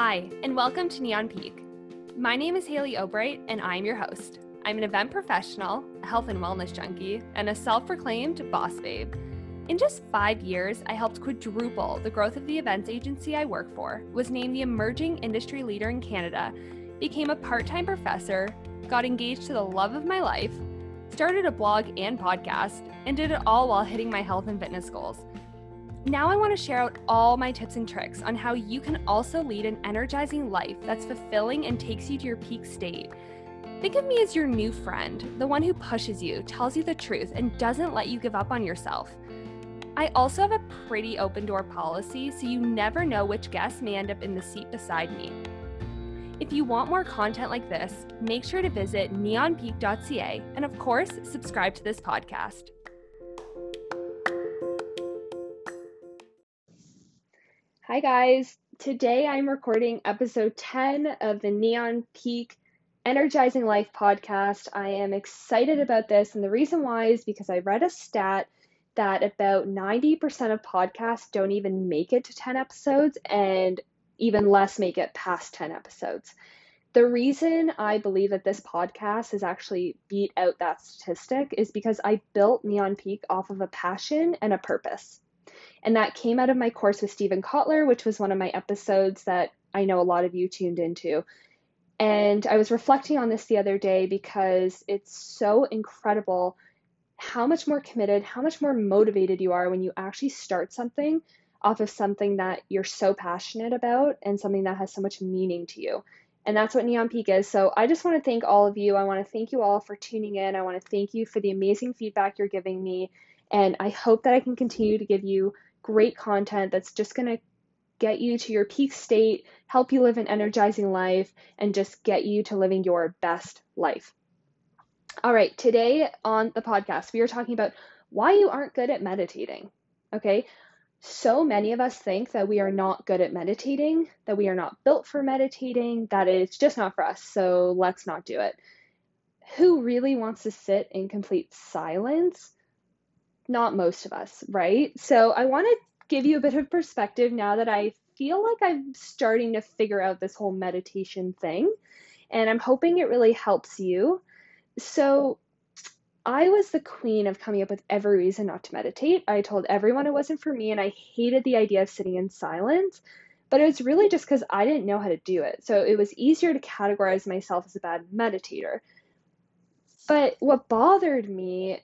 Hi, and welcome to Neon Peak. My name is Haley Obright, and I'm your host. I'm an event professional, a health and wellness junkie, and a self proclaimed boss babe. In just five years, I helped quadruple the growth of the events agency I work for, was named the emerging industry leader in Canada, became a part time professor, got engaged to the love of my life, started a blog and podcast, and did it all while hitting my health and fitness goals. Now, I want to share out all my tips and tricks on how you can also lead an energizing life that's fulfilling and takes you to your peak state. Think of me as your new friend, the one who pushes you, tells you the truth, and doesn't let you give up on yourself. I also have a pretty open door policy, so you never know which guest may end up in the seat beside me. If you want more content like this, make sure to visit neonpeak.ca and, of course, subscribe to this podcast. Hi, guys. Today I'm recording episode 10 of the Neon Peak Energizing Life podcast. I am excited about this, and the reason why is because I read a stat that about 90% of podcasts don't even make it to 10 episodes, and even less make it past 10 episodes. The reason I believe that this podcast has actually beat out that statistic is because I built Neon Peak off of a passion and a purpose. And that came out of my course with Steven Kotler, which was one of my episodes that I know a lot of you tuned into. And I was reflecting on this the other day because it's so incredible how much more committed, how much more motivated you are when you actually start something off of something that you're so passionate about and something that has so much meaning to you. And that's what Neon Peak is. So I just want to thank all of you. I want to thank you all for tuning in. I want to thank you for the amazing feedback you're giving me. And I hope that I can continue to give you great content that's just going to get you to your peak state, help you live an energizing life, and just get you to living your best life. All right, today on the podcast, we are talking about why you aren't good at meditating. Okay, so many of us think that we are not good at meditating, that we are not built for meditating, that it's just not for us, so let's not do it. Who really wants to sit in complete silence? Not most of us, right? So I want to give you a bit of perspective now that I feel like I'm starting to figure out this whole meditation thing, and I'm hoping it really helps you. So, I was the queen of coming up with every reason not to meditate. I told everyone it wasn't for me, and I hated the idea of sitting in silence. But it was really just because I didn't know how to do it. So it was easier to categorize myself as a bad meditator. But what bothered me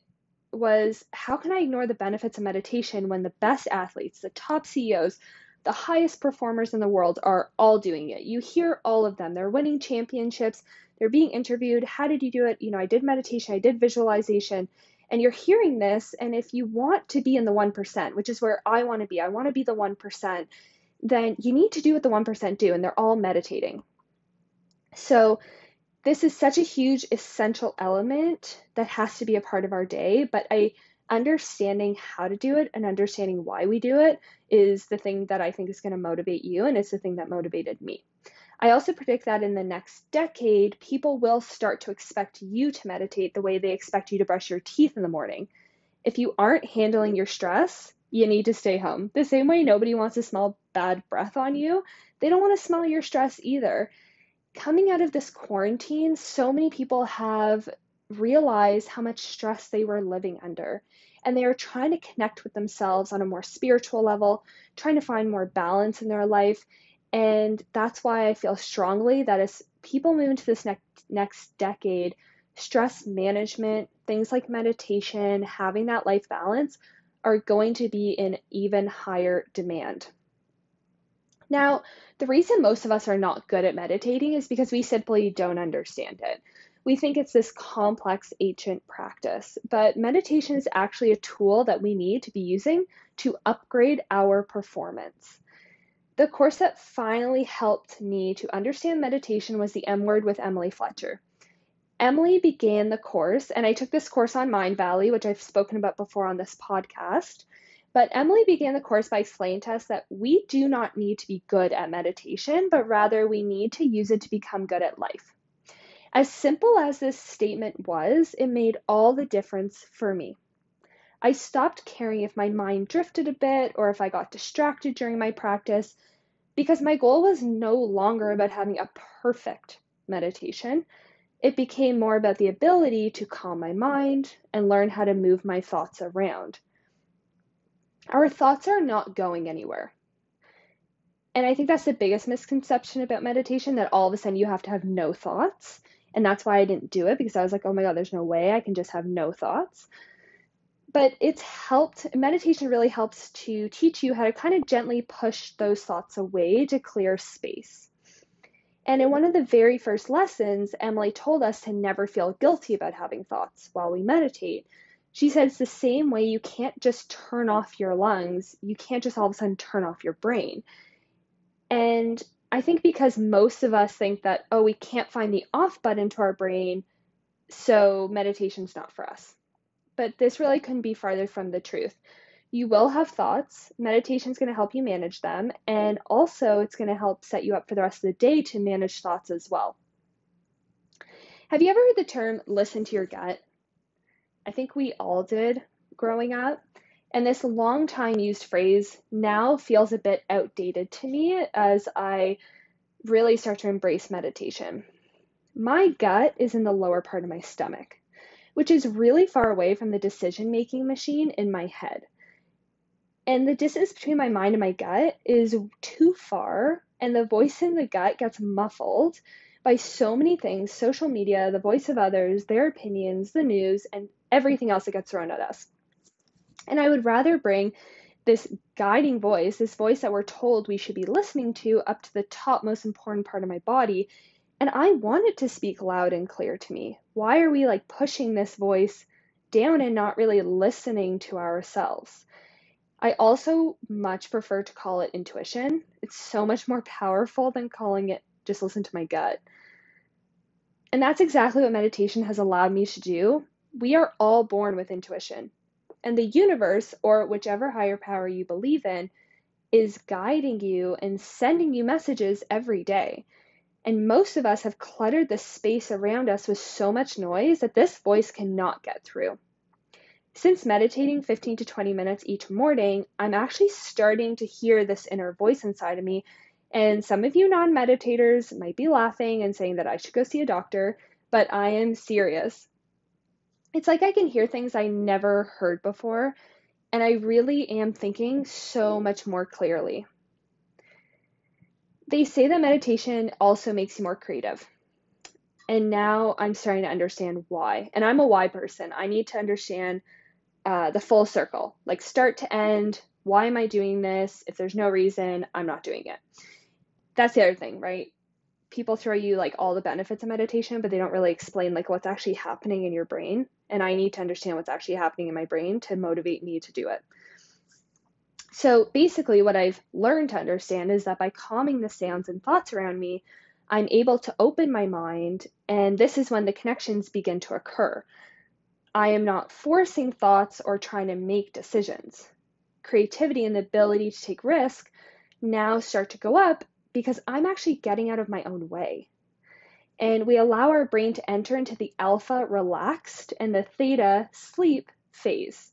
was how can I ignore the benefits of meditation when the best athletes, the top CEOs, the highest performers in the world are all doing it? You hear all of them. They're winning championships they're being interviewed. How did you do it? You know, I did meditation, I did visualization. And you're hearing this. And if you want to be in the 1%, which is where I want to be, I want to be the 1%, then you need to do what the 1% do. And they're all meditating. So, this is such a huge essential element that has to be a part of our day. But I understanding how to do it and understanding why we do it is the thing that I think is going to motivate you. And it's the thing that motivated me. I also predict that in the next decade, people will start to expect you to meditate the way they expect you to brush your teeth in the morning. If you aren't handling your stress, you need to stay home. The same way nobody wants to smell bad breath on you, they don't want to smell your stress either. Coming out of this quarantine, so many people have realized how much stress they were living under. And they are trying to connect with themselves on a more spiritual level, trying to find more balance in their life. And that's why I feel strongly that as people move into this next next decade, stress management, things like meditation, having that life balance are going to be in even higher demand. Now, the reason most of us are not good at meditating is because we simply don't understand it. We think it's this complex ancient practice, but meditation is actually a tool that we need to be using to upgrade our performance. The course that finally helped me to understand meditation was the M Word with Emily Fletcher. Emily began the course, and I took this course on Mindvalley, which I've spoken about before on this podcast. But Emily began the course by explaining to us that we do not need to be good at meditation, but rather we need to use it to become good at life. As simple as this statement was, it made all the difference for me. I stopped caring if my mind drifted a bit or if I got distracted during my practice because my goal was no longer about having a perfect meditation. It became more about the ability to calm my mind and learn how to move my thoughts around. Our thoughts are not going anywhere. And I think that's the biggest misconception about meditation that all of a sudden you have to have no thoughts. And that's why I didn't do it because I was like, oh my God, there's no way I can just have no thoughts. But it's helped, meditation really helps to teach you how to kind of gently push those thoughts away to clear space. And in one of the very first lessons, Emily told us to never feel guilty about having thoughts while we meditate. She says the same way you can't just turn off your lungs, you can't just all of a sudden turn off your brain. And I think because most of us think that, oh, we can't find the off button to our brain, so meditation's not for us. But this really couldn't be farther from the truth. You will have thoughts. Meditation is going to help you manage them. And also, it's going to help set you up for the rest of the day to manage thoughts as well. Have you ever heard the term listen to your gut? I think we all did growing up. And this long time used phrase now feels a bit outdated to me as I really start to embrace meditation. My gut is in the lower part of my stomach, which is really far away from the decision making machine in my head. And the distance between my mind and my gut is too far, and the voice in the gut gets muffled by so many things social media, the voice of others, their opinions, the news, and everything else that gets thrown at us. And I would rather bring this guiding voice, this voice that we're told we should be listening to, up to the top most important part of my body. And I want it to speak loud and clear to me. Why are we like pushing this voice down and not really listening to ourselves? I also much prefer to call it intuition. It's so much more powerful than calling it just listen to my gut. And that's exactly what meditation has allowed me to do. We are all born with intuition. And the universe, or whichever higher power you believe in, is guiding you and sending you messages every day. And most of us have cluttered the space around us with so much noise that this voice cannot get through. Since meditating 15 to 20 minutes each morning, I'm actually starting to hear this inner voice inside of me. And some of you non meditators might be laughing and saying that I should go see a doctor, but I am serious it's like I can hear things I never heard before, and I really am thinking so much more clearly. They say that meditation also makes you more creative. And now I'm starting to understand why. And I'm a why person. I need to understand uh, the full circle, like start to end. Why am I doing this? If there's no reason, I'm not doing it. That's the other thing, right? People throw you like all the benefits of meditation, but they don't really explain like what's actually happening in your brain. And I need to understand what's actually happening in my brain to motivate me to do it. So basically, what I've learned to understand is that by calming the sounds and thoughts around me, I'm able to open my mind, and this is when the connections begin to occur. I am not forcing thoughts or trying to make decisions. Creativity and the ability to take risk now start to go up because I'm actually getting out of my own way. And we allow our brain to enter into the alpha relaxed and the theta sleep phase.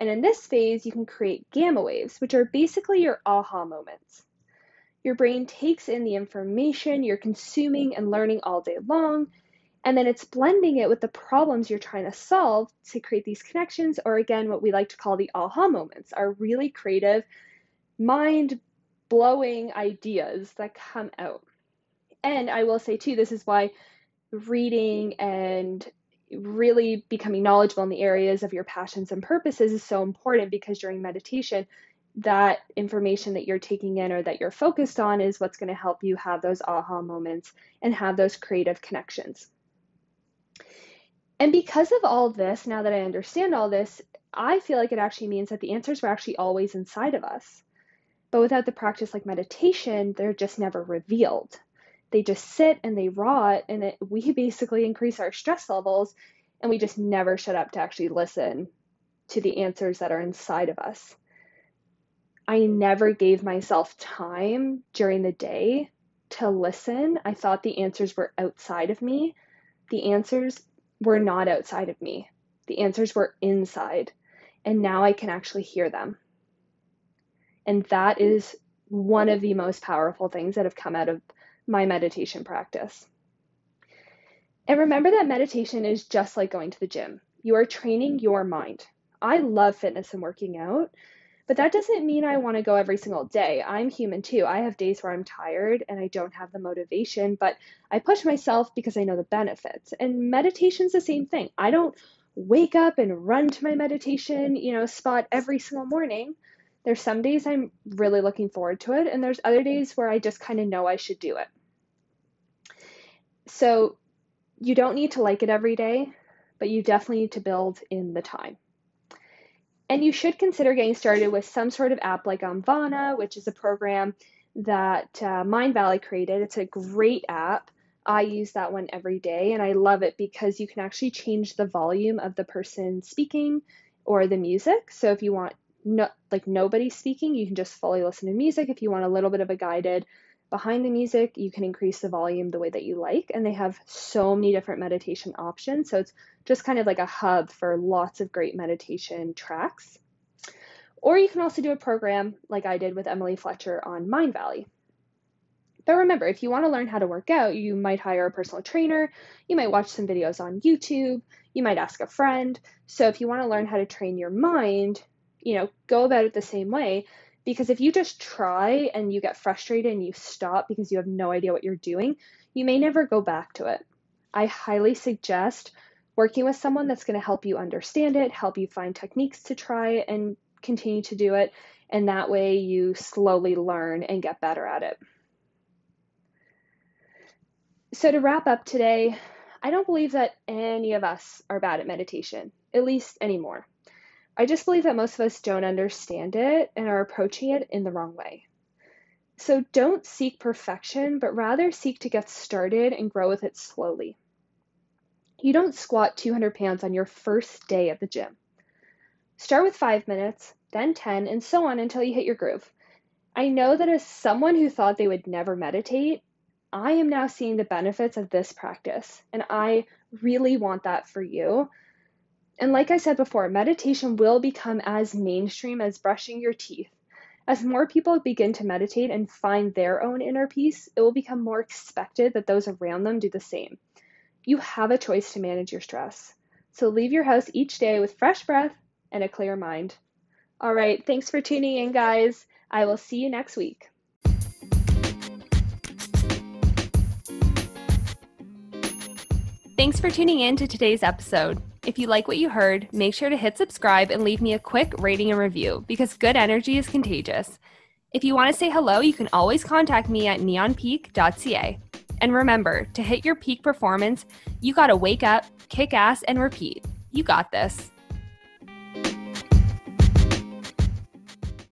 And in this phase, you can create gamma waves, which are basically your aha moments. Your brain takes in the information you're consuming and learning all day long, and then it's blending it with the problems you're trying to solve to create these connections, or again, what we like to call the aha moments, are really creative, mind blowing ideas that come out. And I will say, too, this is why reading and really becoming knowledgeable in the areas of your passions and purposes is so important because during meditation, that information that you're taking in or that you're focused on is what's going to help you have those aha moments and have those creative connections. And because of all this, now that I understand all this, I feel like it actually means that the answers were actually always inside of us. But without the practice like meditation, they're just never revealed. They just sit and they rot, and it, we basically increase our stress levels, and we just never shut up to actually listen to the answers that are inside of us. I never gave myself time during the day to listen. I thought the answers were outside of me. The answers were not outside of me, the answers were inside. And now I can actually hear them. And that mm. is one of the most powerful things that have come out of my meditation practice. And remember that meditation is just like going to the gym. You are training mm. your mind. I love fitness and working out, but that doesn't mean I want to go every single day. I'm human too. I have days where I'm tired and I don't have the motivation, but I push myself because I know the benefits. And meditation's the same thing. I don't wake up and run to my meditation, you know, spot every single morning. There's some days I'm really looking forward to it, and there's other days where I just kind of know I should do it. So you don't need to like it every day, but you definitely need to build in the time. And you should consider getting started with some sort of app like Omvana, which is a program that uh, Mindvalley created. It's a great app. I use that one every day and I love it because you can actually change the volume of the person speaking or the music. So if you want no, like nobody speaking, you can just fully listen to music. If you want a little bit of a guided behind the music, you can increase the volume the way that you like. And they have so many different meditation options. So it's just kind of like a hub for lots of great meditation tracks. Or you can also do a program like I did with Emily Fletcher on Mindvalley But remember, if you want to learn how to work out, you might hire a personal trainer, you might watch some videos on YouTube, you might ask a friend. So if you want to learn how to train your mind, you know, go about it the same way. Because if you just try and you get frustrated and you stop because you have no idea what you're doing, you may never go back to it. I highly suggest working with someone that's going to help you understand it, help you find techniques to try and continue to do it. And that way you slowly learn and get better at it. So, to wrap up today, I don't believe that any of us are bad at meditation, at least anymore. I just believe that most of us don't understand it and are approaching it in the wrong way. So, don't seek perfection, but rather seek to get started and grow with it slowly. You don't squat 200 pounds on your first day at the gym. Start with five minutes, then 10, and so on until you hit your groove. I know that as someone who thought they would never meditate, I am now seeing the benefits of this practice, and I really want that for you. And like I said before, meditation will become as mainstream as brushing your teeth. As more people begin to meditate and find their own inner peace, it will become more expected that those around them do the same. You have a choice to manage your stress. So leave your house each day with fresh breath and a clear mind. All right, thanks for tuning in, guys. I will see you next week. Thanks for tuning in to today's episode. If you like what you heard, make sure to hit subscribe and leave me a quick rating and review because good energy is contagious. If you want to say hello, you can always contact me at neonpeak.ca. And remember, to hit your peak performance, you got to wake up, kick ass, and repeat. You got this.